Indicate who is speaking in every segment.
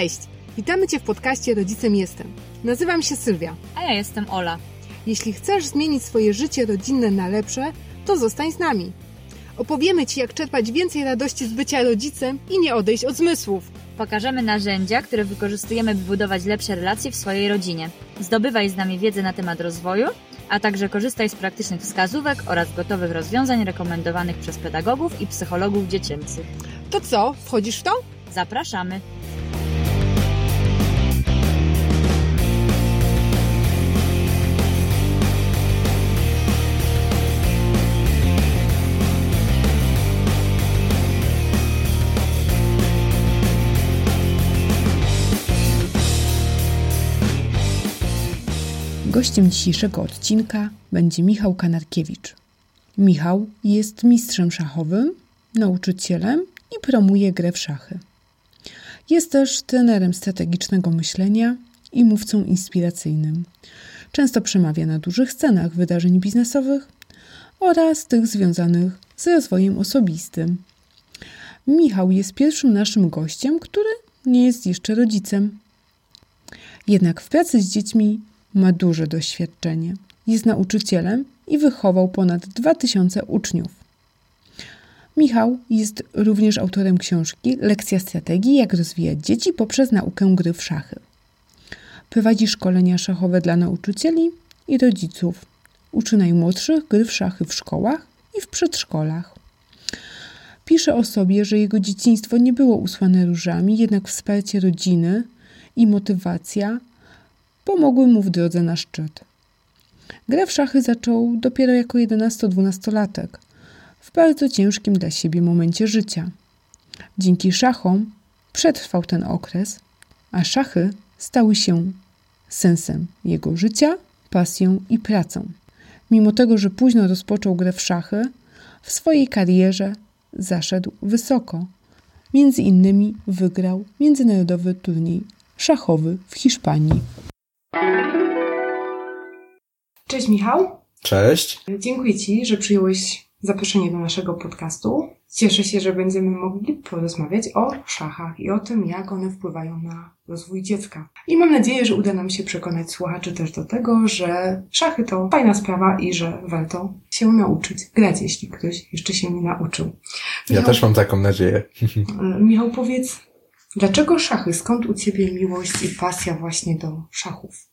Speaker 1: Cześć! Witamy Cię w podcaście Rodzicem Jestem. Nazywam się Sylwia.
Speaker 2: A ja jestem Ola.
Speaker 1: Jeśli chcesz zmienić swoje życie rodzinne na lepsze, to zostań z nami. Opowiemy Ci, jak czerpać więcej radości z bycia rodzicem i nie odejść od zmysłów.
Speaker 2: Pokażemy narzędzia, które wykorzystujemy, by budować lepsze relacje w swojej rodzinie. Zdobywaj z nami wiedzę na temat rozwoju, a także korzystaj z praktycznych wskazówek oraz gotowych rozwiązań rekomendowanych przez pedagogów i psychologów dziecięcych.
Speaker 1: To co, wchodzisz w to?
Speaker 2: Zapraszamy!
Speaker 3: Gościem dzisiejszego odcinka będzie Michał Kanarkiewicz. Michał jest mistrzem szachowym, nauczycielem i promuje grę w szachy. Jest też trenerem strategicznego myślenia i mówcą inspiracyjnym. Często przemawia na dużych scenach wydarzeń biznesowych oraz tych związanych z rozwojem osobistym. Michał jest pierwszym naszym gościem, który nie jest jeszcze rodzicem. Jednak w pracy z dziećmi ma duże doświadczenie. Jest nauczycielem i wychował ponad 2000 uczniów. Michał jest również autorem książki Lekcja strategii jak rozwijać dzieci poprzez naukę gry w szachy. Prowadzi szkolenia szachowe dla nauczycieli i rodziców. Uczy najmłodszych gry w szachy w szkołach i w przedszkolach. Pisze o sobie, że jego dzieciństwo nie było usłane różami, jednak wsparcie rodziny i motywacja pomogły mu w drodze na szczyt. Grę w szachy zaczął dopiero jako 11-12-latek, w bardzo ciężkim dla siebie momencie życia. Dzięki szachom przetrwał ten okres, a szachy stały się sensem jego życia, pasją i pracą. Mimo tego, że późno rozpoczął grę w szachy, w swojej karierze zaszedł wysoko. Między innymi wygrał międzynarodowy turniej szachowy w Hiszpanii.
Speaker 1: Cześć Michał.
Speaker 4: Cześć.
Speaker 1: Dziękuję Ci, że przyjąłeś zaproszenie do naszego podcastu. Cieszę się, że będziemy mogli porozmawiać o szachach i o tym, jak one wpływają na rozwój dziecka. I mam nadzieję, że uda nam się przekonać słuchaczy też do tego, że szachy to fajna sprawa i że warto się nauczyć grać, jeśli ktoś jeszcze się nie nauczył.
Speaker 4: Michał, ja też mam taką nadzieję.
Speaker 1: Michał, powiedz, dlaczego szachy? Skąd u Ciebie miłość i pasja właśnie do szachów?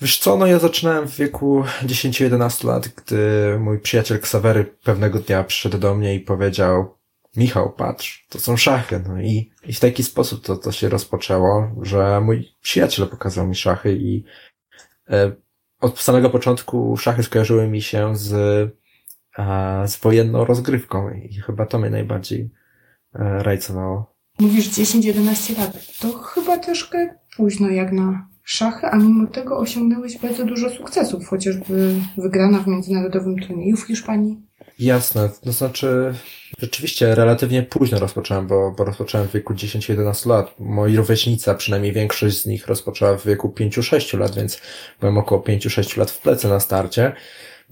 Speaker 4: Wiesz co, no ja zaczynałem w wieku 10-11 lat, gdy mój przyjaciel Ksawery pewnego dnia przyszedł do mnie i powiedział Michał, patrz, to są szachy. No i, i w taki sposób to, to się rozpoczęło, że mój przyjaciel pokazał mi szachy i e, od samego początku szachy skojarzyły mi się z, e, z wojenną rozgrywką i chyba to mnie najbardziej e, rajcowało.
Speaker 1: Mówisz 10-11 lat. To chyba troszkę późno jak na szachy, a mimo tego osiągnęłeś bardzo dużo sukcesów, chociażby wygrana w międzynarodowym turnieju w Hiszpanii.
Speaker 4: Jasne, to znaczy rzeczywiście relatywnie późno rozpocząłem, bo, bo rozpocząłem w wieku 10-11 lat. Moi rówieśnicy, a przynajmniej większość z nich rozpoczęła w wieku 5-6 lat, więc byłem około 5-6 lat w plecy na starcie.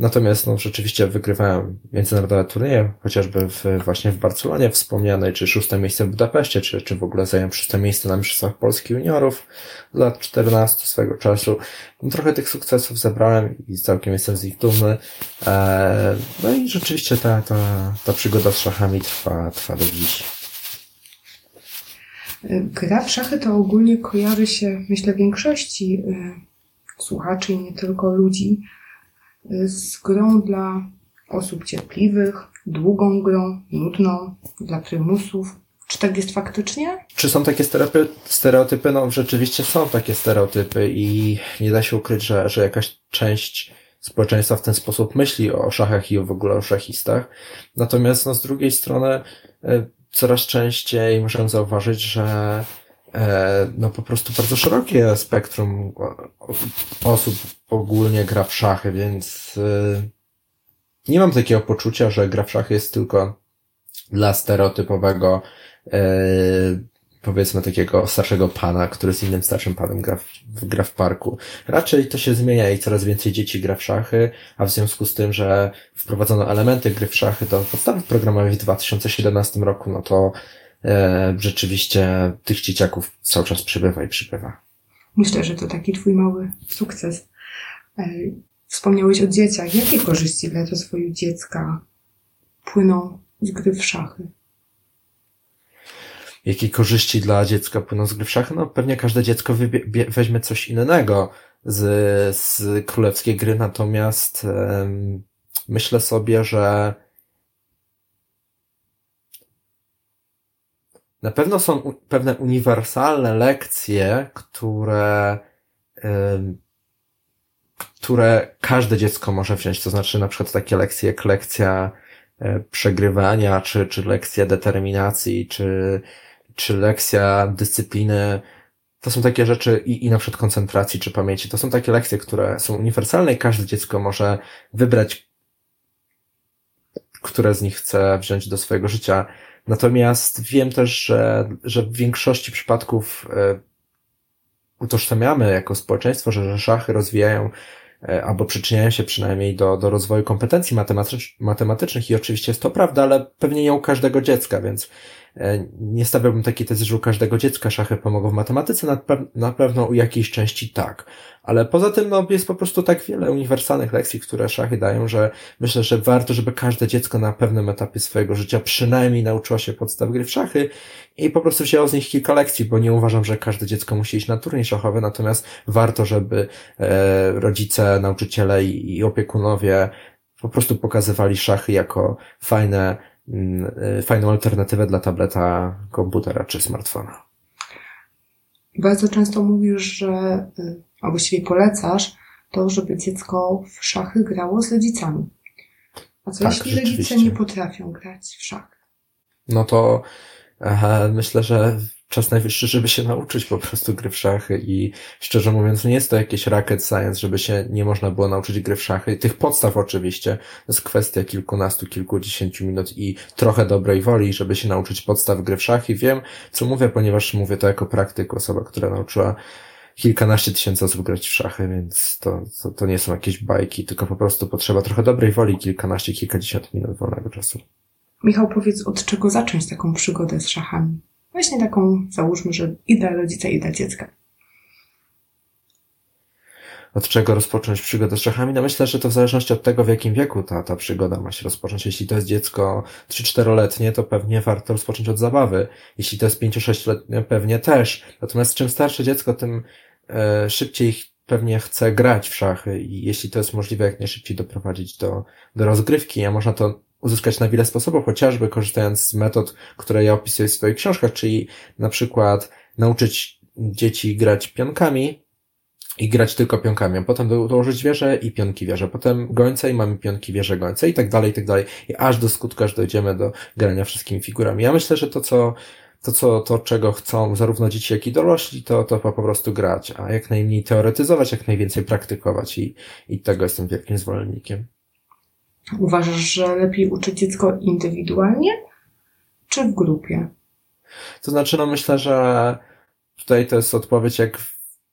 Speaker 4: Natomiast no, rzeczywiście wygrywałem międzynarodowe turnieje, chociażby w, właśnie w Barcelonie wspomnianej, czy szóste miejsce w Budapeszcie, czy, czy w ogóle zająłem szóste miejsce na Mistrzostwach Polski Juniorów lat 14 swego czasu. No, trochę tych sukcesów zebrałem i całkiem jestem z nich dumny. Eee, no i rzeczywiście ta, ta, ta przygoda z szachami trwa, trwa do dziś.
Speaker 1: Gra w szachy to ogólnie kojarzy się, myślę, większości y, słuchaczy nie tylko ludzi z grą dla osób cierpliwych, długą grą, nudną, dla prymusów. Czy tak jest faktycznie?
Speaker 4: Czy są takie stereotypy? No rzeczywiście są takie stereotypy i nie da się ukryć, że, że jakaś część społeczeństwa w ten sposób myśli o szachach i w ogóle o szachistach. Natomiast no, z drugiej strony e, coraz częściej możemy zauważyć, że no po prostu bardzo szerokie spektrum osób ogólnie gra w szachy, więc e, nie mam takiego poczucia, że gra w szachy jest tylko dla stereotypowego e, powiedzmy takiego starszego pana, który z innym starszym panem gra w, gra w parku. Raczej to się zmienia i coraz więcej dzieci gra w szachy, a w związku z tym, że wprowadzono elementy gry w szachy do podstawy programowej w 2017 roku, no to e, rzeczywiście tych dzieciaków cały czas przybywa i przybywa.
Speaker 1: Myślę, że to taki twój mały sukces. E, wspomniałeś o dzieciach. Jakie korzyści dla rozwoju dziecka płyną z gry w szachy?
Speaker 4: Jakie korzyści dla dziecka płyną z gry w szachy? No pewnie każde dziecko weźmie coś innego z, z królewskiej gry, natomiast um, myślę sobie, że na pewno są pewne uniwersalne lekcje, które które każde dziecko może wziąć, to znaczy na przykład takie lekcje jak lekcja e, przegrywania, czy, czy lekcja determinacji, czy, czy lekcja dyscypliny. To są takie rzeczy i, i na przykład koncentracji czy pamięci. To są takie lekcje, które są uniwersalne i każde dziecko może wybrać, które z nich chce wziąć do swojego życia. Natomiast wiem też, że, że w większości przypadków e, utożsamiamy jako społeczeństwo, że, że szachy rozwijają E, albo przyczyniają się przynajmniej do, do rozwoju kompetencji matematycz, matematycznych i oczywiście jest to prawda, ale pewnie nie u każdego dziecka, więc nie stawiałbym takiej tezy, że u każdego dziecka szachy pomogą w matematyce, na, na pewno u jakiejś części tak. Ale poza tym, no, jest po prostu tak wiele uniwersalnych lekcji, które szachy dają, że myślę, że warto, żeby każde dziecko na pewnym etapie swojego życia przynajmniej nauczyło się podstaw gry w szachy i po prostu wzięło z nich kilka lekcji, bo nie uważam, że każde dziecko musi iść na turniej szachowy, natomiast warto, żeby e, rodzice, nauczyciele i, i opiekunowie po prostu pokazywali szachy jako fajne, e, fajną alternatywę dla tableta, komputera czy smartfona.
Speaker 1: Bardzo często mówisz, że, y, a właściwie polecasz to, żeby dziecko w szachy grało z rodzicami. A co
Speaker 4: Tak,
Speaker 1: jeśli rodzice nie potrafią grać w szachy?
Speaker 4: No to aha, myślę, że czas najwyższy, żeby się nauczyć po prostu gry w szachy i szczerze mówiąc nie jest to jakieś rocket science, żeby się nie można było nauczyć gry w szachy. Tych podstaw oczywiście. To jest kwestia kilkunastu, kilkudziesięciu minut i trochę dobrej woli, żeby się nauczyć podstaw gry w szachy. Wiem, co mówię, ponieważ mówię to jako praktyk, osoba, która nauczyła kilkanaście tysięcy osób grać w szachy, więc to, to, to nie są jakieś bajki, tylko po prostu potrzeba trochę dobrej woli, kilkanaście, kilkadziesiąt minut wolnego czasu.
Speaker 1: Michał, powiedz, od czego zacząć taką przygodę z szachami? Właśnie taką, załóżmy, że i rodzica, i dziecka.
Speaker 4: od czego rozpocząć przygodę z szachami? No myślę, że to w zależności od tego, w jakim wieku ta, ta przygoda ma się rozpocząć. Jeśli to jest dziecko 3-4-letnie, to pewnie warto rozpocząć od zabawy. Jeśli to jest 5-6-letnie, pewnie też. Natomiast czym starsze dziecko, tym e, szybciej pewnie chce grać w szachy i jeśli to jest możliwe, jak najszybciej doprowadzić do, do rozgrywki, a można to uzyskać na wiele sposobów, chociażby korzystając z metod, które ja opisuję w swoich książkach, czyli na przykład nauczyć dzieci grać pionkami, i grać tylko pionkami, a potem do, dołożyć wieże i pionki wieże, potem gońce i mamy pionki wieże gońce i tak dalej, i tak dalej. I aż do skutku, aż dojdziemy do grania wszystkimi figurami. Ja myślę, że to, co, to, co, to, czego chcą zarówno dzieci, jak i dorośli, to, to po prostu grać, a jak najmniej teoretyzować, jak najwięcej praktykować i, i tego jestem wielkim zwolennikiem.
Speaker 1: Uważasz, że lepiej uczyć dziecko indywidualnie, czy w grupie?
Speaker 4: To znaczy, no myślę, że tutaj to jest odpowiedź jak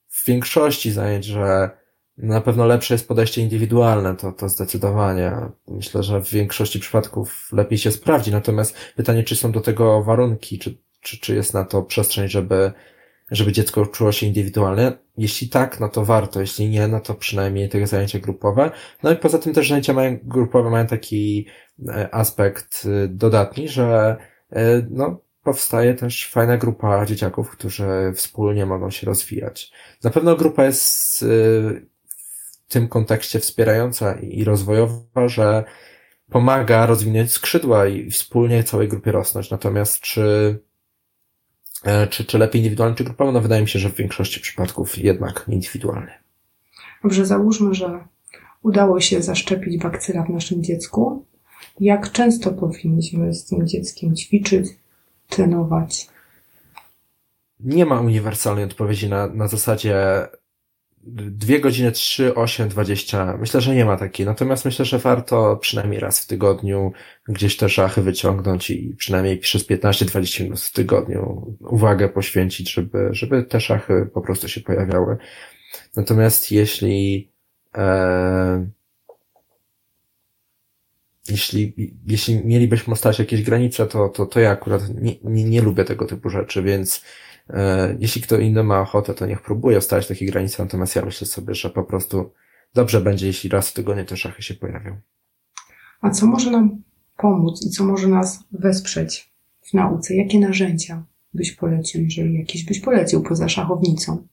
Speaker 4: w większości zajęć, że na pewno lepsze jest podejście indywidualne, to, to zdecydowanie. Myślę, że w większości przypadków lepiej się sprawdzi. Natomiast pytanie, czy są do tego warunki, czy, czy, czy jest na to przestrzeń, żeby, żeby dziecko czuło się indywidualnie. Jeśli tak, no to warto. Jeśli nie, no to przynajmniej te zajęcia grupowe. No i poza tym też zajęcia mają, grupowe mają taki e, aspekt y, dodatni, że e, no, powstaje też fajna grupa dzieciaków, którzy wspólnie mogą się rozwijać. Na pewno grupa jest w tym kontekście wspierająca i rozwojowa, że pomaga rozwinąć skrzydła i wspólnie całej grupie rosnąć. Natomiast czy, e, czy, czy lepiej indywidualnie, czy grupowo? No wydaje mi się, że w większości przypadków jednak indywidualnie.
Speaker 1: Dobrze, załóżmy, że udało się zaszczepić bakcyla w naszym dziecku. Jak często powinniśmy z tym dzieckiem ćwiczyć, trenować?
Speaker 4: Nie ma uniwersalnej odpowiedzi na, na zasadzie dwie godziny, trzy, osiem, dwadzieścia. Myślę, że nie ma takiej. Natomiast myślę, że warto przynajmniej raz w tygodniu gdzieś te szachy wyciągnąć i przynajmniej przez 15-20 minut w tygodniu uwagę poświęcić, żeby, żeby te szachy po prostu się pojawiały. Natomiast jeśli e, jeśli, jeśli mielibyśmy stać jakieś granice, to, to, to ja akurat nie, nie, nie lubię tego typu rzeczy, więc e, jeśli kto inny ma ochotę, to niech próbuje stać takie granice, natomiast ja myślę sobie, że po prostu dobrze będzie, jeśli raz w tygodniu te szachy się pojawią.
Speaker 1: A co może nam pomóc i co może nas wesprzeć w nauce? Jakie narzędzia byś polecił, jeżeli jakieś byś polecił poza szachownicą?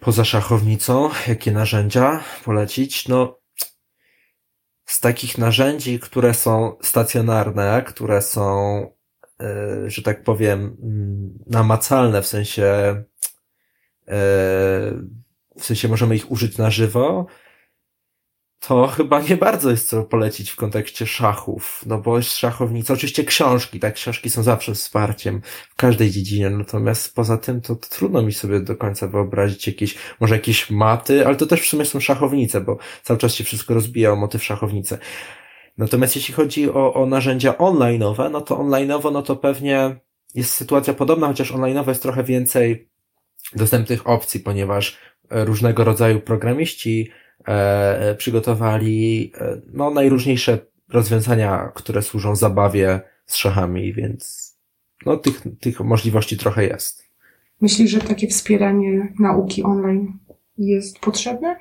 Speaker 4: Poza szachownicą, jakie narzędzia polecić? No, z takich narzędzi, które są stacjonarne, które są, yy, że tak powiem, mm, namacalne, w sensie, yy, w sensie możemy ich użyć na żywo, to chyba nie bardzo jest co polecić w kontekście szachów, no bo jest szachownica, oczywiście książki, tak, książki są zawsze wsparciem w każdej dziedzinie, natomiast poza tym to, to trudno mi sobie do końca wyobrazić jakieś, może jakieś maty, ale to też w sumie są szachownice, bo cały czas się wszystko rozbija o motyw szachownicy. Natomiast jeśli chodzi o, o narzędzia online'owe, no to online'owo, no to pewnie jest sytuacja podobna, chociaż online'owo jest trochę więcej dostępnych opcji, ponieważ różnego rodzaju programiści e, przygotowali e, no, najróżniejsze rozwiązania, które służą zabawie z szachami, więc no, tych, tych możliwości trochę jest.
Speaker 1: Myślisz, że takie wspieranie nauki online jest potrzebne?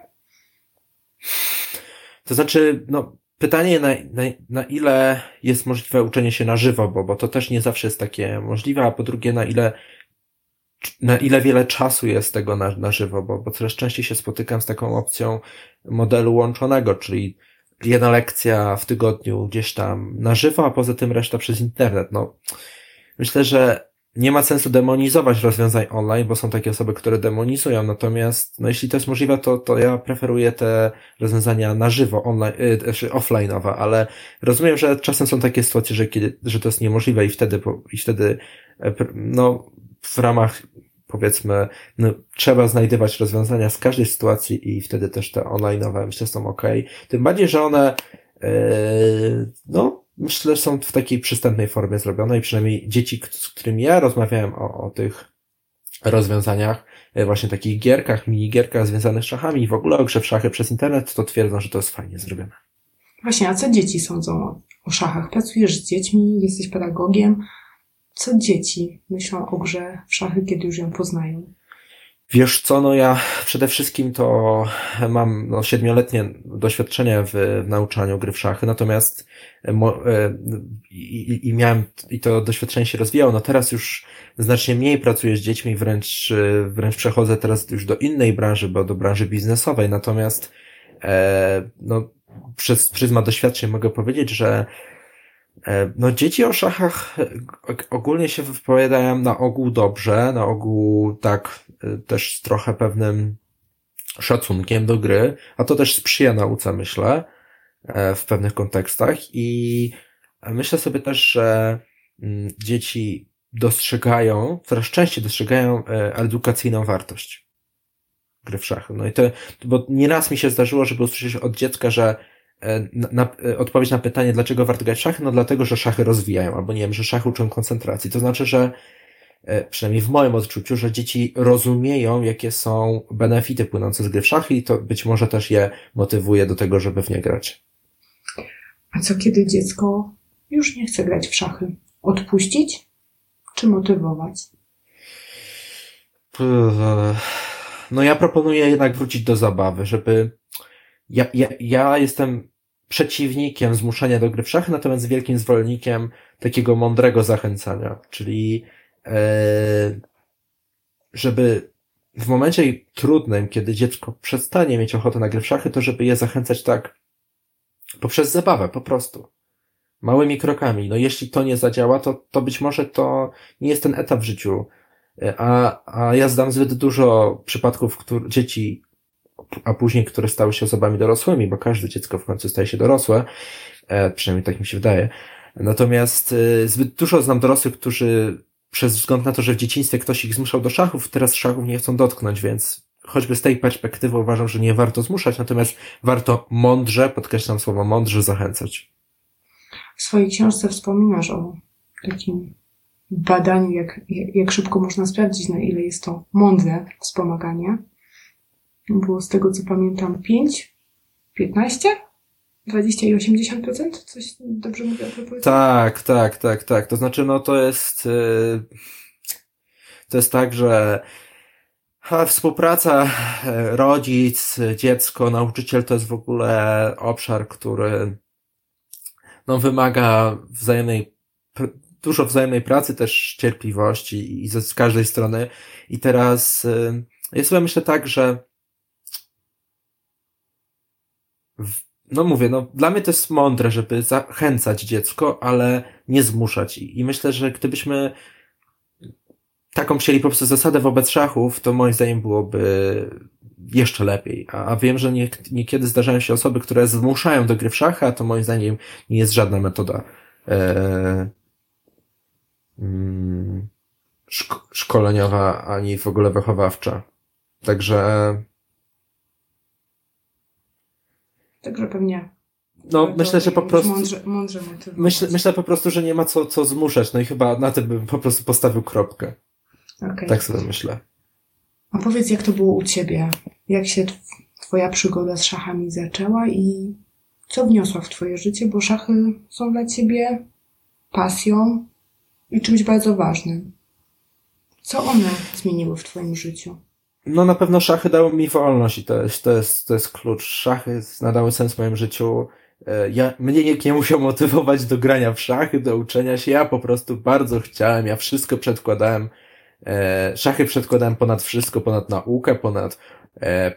Speaker 4: To znaczy, no, pytanie na, na, na ile jest możliwe uczenie się na żywo, bo, bo to też nie zawsze jest takie możliwe, a po drugie, na ile na ile wiele czasu jest tego na, na żywo, bo, bo coraz częściej się spotykam z taką opcją modelu łączonego, czyli jedna lekcja w tygodniu gdzieś tam na żywo, a poza tym reszta przez internet. No, myślę, że nie ma sensu demonizować rozwiązań online, bo są takie osoby, które demonizują, natomiast no, jeśli to jest możliwe, to, to ja preferuję te rozwiązania na żywo, online, yy, offline'owe, ale rozumiem, że czasem są takie sytuacje, że, kiedy, że to jest niemożliwe i wtedy, i wtedy e, no, w ramach powiedzmy, no, trzeba znajdywać rozwiązania z każdej sytuacji i wtedy też te online'owe myślę są ok. Tym bardziej, że one yy, no, myślę, są w takiej przystępnej formie zrobione i przynajmniej dzieci, z którymi ja rozmawiałem o, o tych rozwiązaniach, e, właśnie takich gierkach, minigierkach związanych z szachami i w ogóle o grze w szachy przez internet, to twierdzą, że to jest fajnie zrobione.
Speaker 1: Właśnie, a co dzieci sądzą o szachach? Pracujesz z dziećmi, jesteś pedagogiem, co dzieci myślą o grze w szachy, kiedy już ją poznają?
Speaker 4: Wiesz co, no ja przede wszystkim to mam no, siedmioletnie doświadczenie w, w nauczaniu gry w szachy, natomiast mo, e, i, i miałem, i to doświadczenie się rozwijało, no teraz już znacznie mniej pracuję z dziećmi, wręcz, wręcz przechodzę teraz już do innej branży, bo do branży biznesowej, natomiast e, no, przez pryzmat doświadczeń mogę powiedzieć, że E, no, dzieci o szachach e, ogólnie się wypowiadają na ogół dobrze, na ogół tak e, też z trochę pewnym szacunkiem do gry, a to też sprzyja nauce, myślę, w pewnych kontekstach i myślę sobie też, że mm, dzieci dostrzegają, coraz częściej dostrzegają edukacyjną wartość gry w szachy. No i to, bo nieraz mi się zdarzyło, żeby usłyszeć od dziecka, że E, na, na, e, odpowiedź na pytanie, dlaczego warto grać szachy? No dlatego, że szachy rozwijają, albo nie wiem, że szachy uczą koncentracji. To znaczy, że e, przynajmniej w moim odczuciu, że dzieci rozumieją, jakie są benefity płynące z gry w szachy i to być może też je motywuje do tego, żeby w nie grać.
Speaker 1: A co kiedy dziecko już nie chce grać w szachy? Odpuścić czy motywować?
Speaker 4: No ja proponuję jednak wrócić do zabawy, żeby ja, ja, ja jestem przeciwnikiem zmuszania do gry w szachy, natomiast wielkim zwolennikiem takiego mądrego zachęcania, czyli e, żeby w momencie trudnym, kiedy dziecko przestanie mieć ochotę na gry w szachy, to żeby je zachęcać tak poprzez zabawę, po prostu. Małymi krokami. No jeśli to nie zadziała, to, to być może to nie jest ten etap w życiu. E, a, a ja znam zbyt dużo przypadków, które dzieci a później, które stały się osobami dorosłymi, bo każde dziecko w końcu staje się dorosłe, e, przynajmniej tak mi się wydaje. Natomiast e, zbyt dużo znam dorosłych, którzy przez wzgląd na to, że w dzieciństwie ktoś ich zmuszał do szachów, teraz szachów nie chcą dotknąć, więc choćby z tej perspektywy uważam, że nie warto zmuszać, natomiast warto mądrze, podkreślam słowo mądrze, zachęcać.
Speaker 1: W swojej książce wspominasz o takim badaniu, jak, jak szybko można sprawdzić, na ile jest to mądre wspomaganie było z tego co pamiętam 5, 15 20 i 80%? Coś dobrze mówię?
Speaker 4: Tak, tak, tak, tak. To znaczy, no to jest, yy, to jest tak, że a współpraca e, rodzic, dziecko, nauczyciel to jest w ogóle obszar, który no, wymaga wzajemnej, dużo wzajemnej pracy, też cierpliwości i z, z każdej strony. I teraz y, ja sobie myślę tak, że w, no mówię, no dla mnie to jest mądre, żeby zachęcać dziecko, ale nie zmuszać. I, myślę, że gdybyśmy taką chcieli po prostu zasadę wobec szachów, to moim zdaniem byłoby jeszcze lepiej. A, wiem, że nie, niekiedy zdarzają się osoby, które zmuszają do gry w szachy, a to moim zdaniem nie jest żadna metoda e, mm, szko szkoleniowa, ani w ogóle wychowawcza. Także
Speaker 1: Także pewnie
Speaker 4: no, myślę, że po prostu.
Speaker 1: Mądrze, mądrze
Speaker 4: myślę, myślę po prostu, że nie ma co, co zmuszać. No i chyba na tym bym po prostu postawił kropkę. Okay. Tak sobie myślę.
Speaker 1: A powiedz, jak to było u ciebie? Jak się twoja przygoda z szachami zaczęła i co wniosła w twoje życie? Bo szachy są dla ciebie pasją i czymś bardzo ważnym. Co one zmieniły w twoim życiu?
Speaker 4: No na pewno szachy dały mi wolność i to jest, to jest, to jest klucz. Szachy nadały sens w moim życiu. E, ja, mnie nikt nie musiał motywować do grania w szachy, do uczenia się. Ja po prostu bardzo chciałem, ja wszystko przedkładałem E, szachy przedkładałem ponad wszystko, ponad naukę, ponad,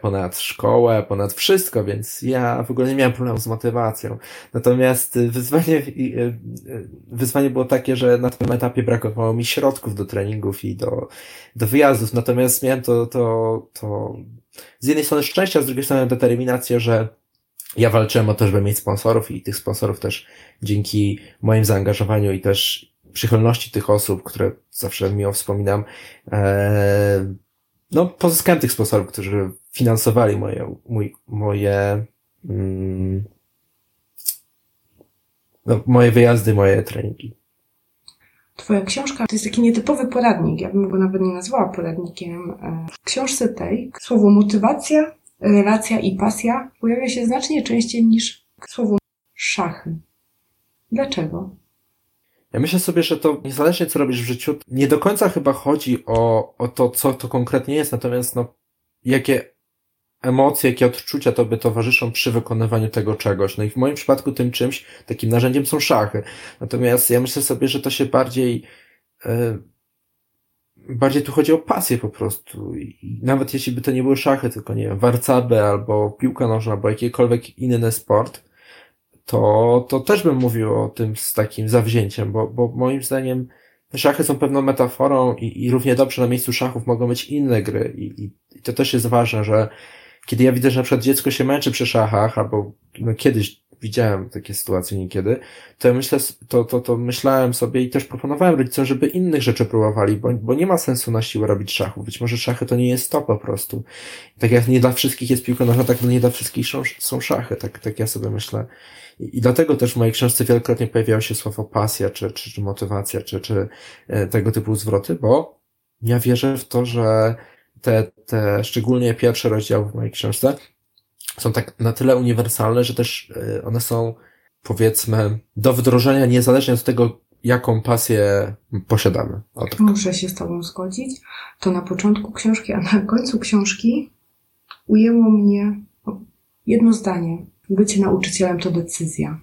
Speaker 4: ponad szkołę, ponad wszystko, więc ja w ogóle nie miałem problemu z motywacją. Natomiast wyzwanie, e, wyzwanie było takie, że na tym etapie brakowało mi środków do treningów i do, do wyjazdów. Natomiast miałem to, to, to z jednej strony szczęścia, z drugiej strony determinację, że ja walczyłem o to, żeby mieć sponsorów i tych sponsorów też dzięki moim zaangażowaniu i też przychylności tych osób, które zawsze miło wspominam, e, no, pozyskałem tych sponsorów, którzy finansowali moje, mój, moje, mm, no, moje wyjazdy, moje treningi.
Speaker 1: Twoja książka to jest taki nietypowy poradnik, ja bym go nawet nie nazwała poradnikiem. E, w książce tej słowo motywacja, relacja i pasja pojawia się znacznie częściej niż słowo szachy. Dlaczego?
Speaker 4: Ja myślę sobie, że to niezależnie co robisz w życiu, nie do końca chyba chodzi o, o to, co to konkretnie jest, natomiast no, jakie emocje, jakie odczucia tobie towarzyszą przy wykonywaniu tego czegoś. No i w moim przypadku tym czymś, takim narzędziem są szachy. Natomiast ja myślę sobie, że to się bardziej, yy, bardziej tu chodzi o pasję po prostu. I nawet jeśli by to nie były szachy, tylko nie wiem, warcaby albo piłka nożna, albo jakikolwiek inny sport, to, to też bym mówił o tym z takim zawzięciem, bo, bo moim zdaniem szachy są pewną metaforą i, i równie dobrze na miejscu szachów mogą być inne gry. I, i, i to też jest ważne, że kiedy ja widzę, że na przykład dziecko się męczy przy szachach, albo no, kiedyś widziałem takie sytuacje niekiedy, to ja myślę, to, to, to myślałem sobie i też proponowałem rodzicom, żeby innych rzeczy próbowali, bo, bo nie ma sensu na siłę robić szachów. Być może szachy to nie jest to po prostu. tak jak nie dla wszystkich jest piłka nożna, tak nie dla wszystkich są, są szachy. Tak, tak ja sobie myślę. I, I dlatego też w mojej książce wielokrotnie pojawiało się słowo pasja, czy, czy, czy motywacja, czy, czy e, tego typu zwroty, bo ja wierzę w to, że te, te szczególnie pierwsze rozdziały w mojej książce są tak na tyle uniwersalne, że też e, one są powiedzmy do wdrożenia niezależnie od tego, jaką pasję posiadamy.
Speaker 1: Tak. Muszę się z Tobą zgodzić. To na początku książki, a na końcu książki ujęło mnie jedno zdanie. Bycie nauczycielem to decyzja.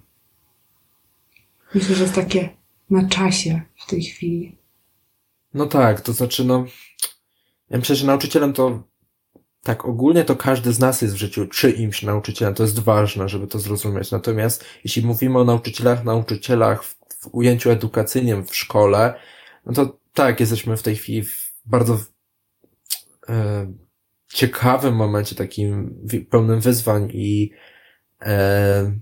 Speaker 1: Myślę, że jest takie na czasie w tej chwili.
Speaker 4: No tak, to znaczy, no, ja myślę, że nauczycielem to tak ogólnie to każdy z nas jest w życiu czyimś nauczycielem. To jest ważne, żeby to zrozumieć. Natomiast jeśli mówimy o nauczycielach, nauczycielach w, w ujęciu edukacyjnym w szkole, no to tak, jesteśmy w tej chwili w bardzo e, ciekawym momencie, takim pełnym wyzwań i e,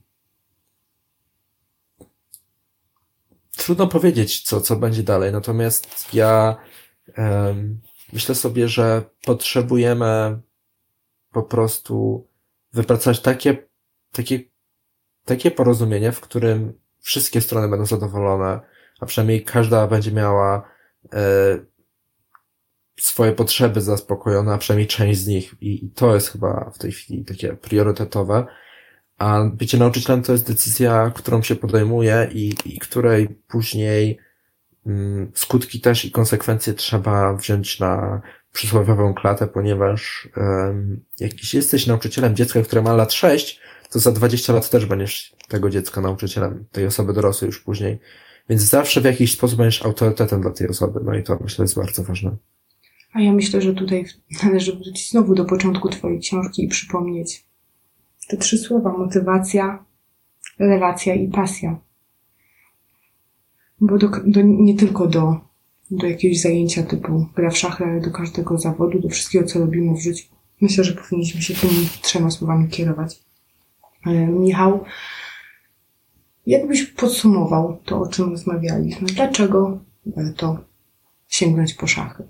Speaker 4: trudno powiedzieć, co, co będzie dalej. Natomiast ja e, myślę sobie, że potrzebujemy po prostu wypracować takie, takie, takie porozumienie, w którym wszystkie strony będą zadowolone, a przynajmniej każda będzie miała e, swoje potrzeby zaspokojone, a przynajmniej część z nich i, i to jest chyba w tej chwili takie priorytetowe. A bycie nauczycielem to jest decyzja, którą się podejmuje i, i której później mm, skutki też i konsekwencje trzeba wziąć na przysłowiową klatę, ponieważ um, jak jesteś nauczycielem dziecka, które ma lat 6, to za 20 lat też będziesz tego dziecka nauczycielem, tej osoby dorosłej już później. Więc zawsze w jakiś sposób będziesz autorytetem dla tej osoby. No i to myślę jest bardzo ważne.
Speaker 1: A ja myślę, że tutaj należy wrócić znowu do początku Twojej książki i przypomnieć te trzy słowa: motywacja, relacja i pasja. Bo do, do, nie tylko do, do jakiegoś zajęcia typu gra w szachy, ale do każdego zawodu, do wszystkiego, co robimy w życiu. Myślę, że powinniśmy się tymi trzema słowami kierować. E, Michał, jakbyś podsumował to, o czym rozmawialiśmy? Dlaczego warto sięgnąć po szachy?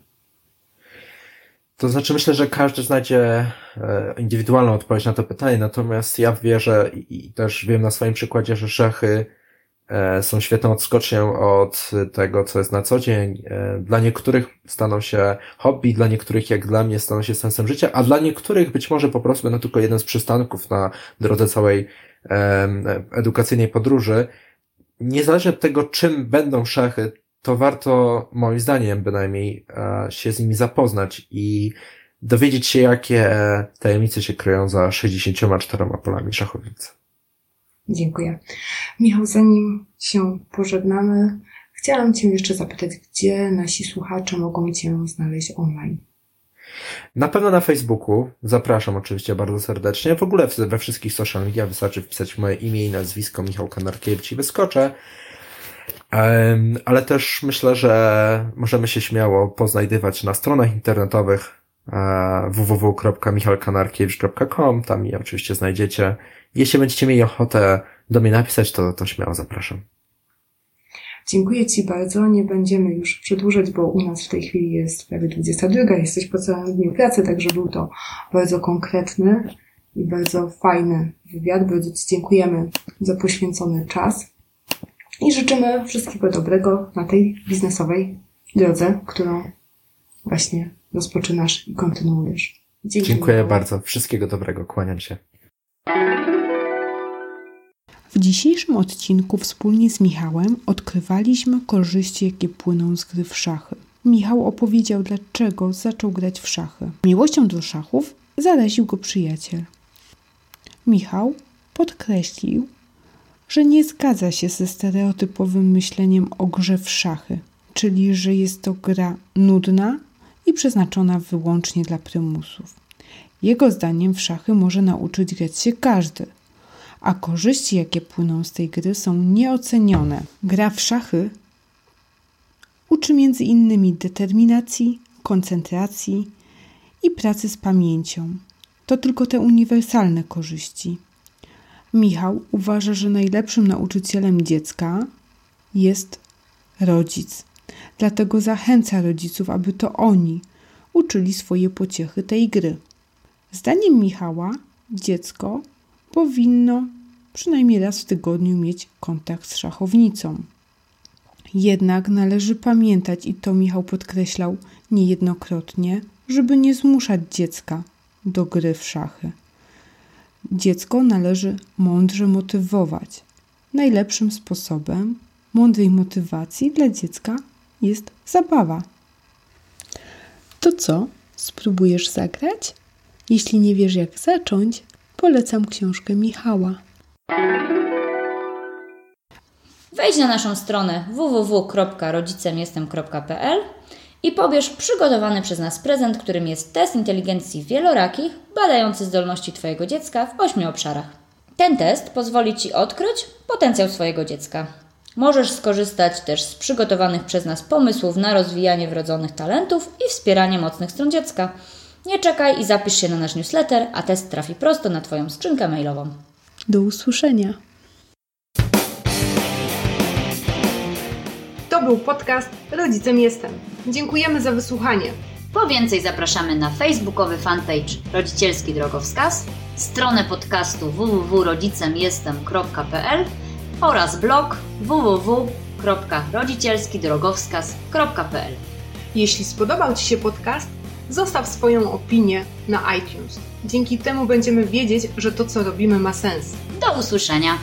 Speaker 4: To znaczy, myślę, że każdy znajdzie e, indywidualną odpowiedź na to pytanie, natomiast ja wierzę i też wiem na swoim przykładzie, że szachy są świetną odskocznią od tego, co jest na co dzień. E, dla niektórych staną się hobby, dla niektórych, jak dla mnie, staną się sensem życia, a dla niektórych być może po prostu będą tylko jeden z przystanków na drodze całej edukacyjnej podróży. Niezależnie od tego, czym będą szachy, to warto, moim zdaniem bynajmniej, e, się z nimi zapoznać i dowiedzieć się, jakie tajemnice się kryją za 64 polami szachownicy.
Speaker 1: Dziękuję. Michał, zanim się pożegnamy, chciałam Cię jeszcze zapytać, gdzie nasi słuchacze mogą Cię znaleźć online?
Speaker 4: Na pewno na Facebooku. Zapraszam oczywiście bardzo serdecznie. W ogóle we wszystkich social media wystarczy wpisać moje imię i nazwisko Michał Kanarkiewicz i wyskoczę. Ale też myślę, że możemy się śmiało poznajdywać na stronach internetowych www.michalkanarkiewicz.com. Tam mnie oczywiście znajdziecie. Jeśli będziecie mieli ochotę do mnie napisać, to, to śmiało zapraszam.
Speaker 1: Dziękuję Ci bardzo. Nie będziemy już przedłużać, bo u nas w tej chwili jest prawie 22. Jesteś po całym dniu pracy, także był to bardzo konkretny i bardzo fajny wywiad. Bardzo Ci dziękujemy za poświęcony czas i życzymy wszystkiego dobrego na tej biznesowej drodze, którą właśnie rozpoczynasz i kontynuujesz.
Speaker 4: Dzięki Dziękuję bardzo. Wszystkiego dobrego. Kłaniam się.
Speaker 3: W dzisiejszym odcinku wspólnie z Michałem odkrywaliśmy korzyści, jakie płyną z gry w szachy. Michał opowiedział, dlaczego zaczął grać w szachy. Miłością do szachów zaraził go przyjaciel. Michał podkreślił, że nie zgadza się ze stereotypowym myśleniem o grze w szachy, czyli że jest to gra nudna i przeznaczona wyłącznie dla prymusów. Jego zdaniem w szachy może nauczyć grać się każdy, a korzyści, jakie płyną z tej gry, są nieocenione. Gra w szachy uczy między innymi determinacji, koncentracji i pracy z pamięcią. To tylko te uniwersalne korzyści. Michał uważa, że najlepszym nauczycielem dziecka jest rodzic. Dlatego zachęca rodziców, aby to oni uczyli swoje pociechy tej gry. Zdaniem Michała, dziecko powinno przynajmniej raz w tygodniu mieć kontakt z szachownicą. Jednak należy pamiętać, i to Michał podkreślał niejednokrotnie, żeby nie zmuszać dziecka do gry w szachy. Dziecko należy mądrze motywować. Najlepszym sposobem mądrej motywacji dla dziecka jest zabawa. To co? Spróbujesz zagrać? Jeśli nie wiesz jak zacząć, polecam książkę Michała.
Speaker 2: Wejdź na naszą stronę www.rodzicemjestem.pl i pobierz przygotowany przez nas prezent, którym jest test inteligencji wielorakich, badający zdolności Twojego dziecka w ośmiu obszarach. Ten test pozwoli Ci odkryć potencjał swojego dziecka. Możesz skorzystać też z przygotowanych przez nas pomysłów na rozwijanie wrodzonych talentów i wspieranie mocnych stron dziecka. Nie czekaj i zapisz się na nasz newsletter, a test trafi prosto na Twoją skrzynkę mailową.
Speaker 3: Do usłyszenia.
Speaker 1: To był podcast Rodzicem Jestem. Dziękujemy za wysłuchanie.
Speaker 2: Po więcej zapraszamy na facebookowy fanpage Rodzicielski Drogowskaz, stronę podcastu www.rodzicemjestem.pl oraz blog www.rodzicielskidrogowskaz.pl.
Speaker 1: Jeśli spodobał Ci się podcast, Zostaw swoją opinię na iTunes. Dzięki temu będziemy wiedzieć, że to, co robimy, ma sens.
Speaker 2: Do usłyszenia!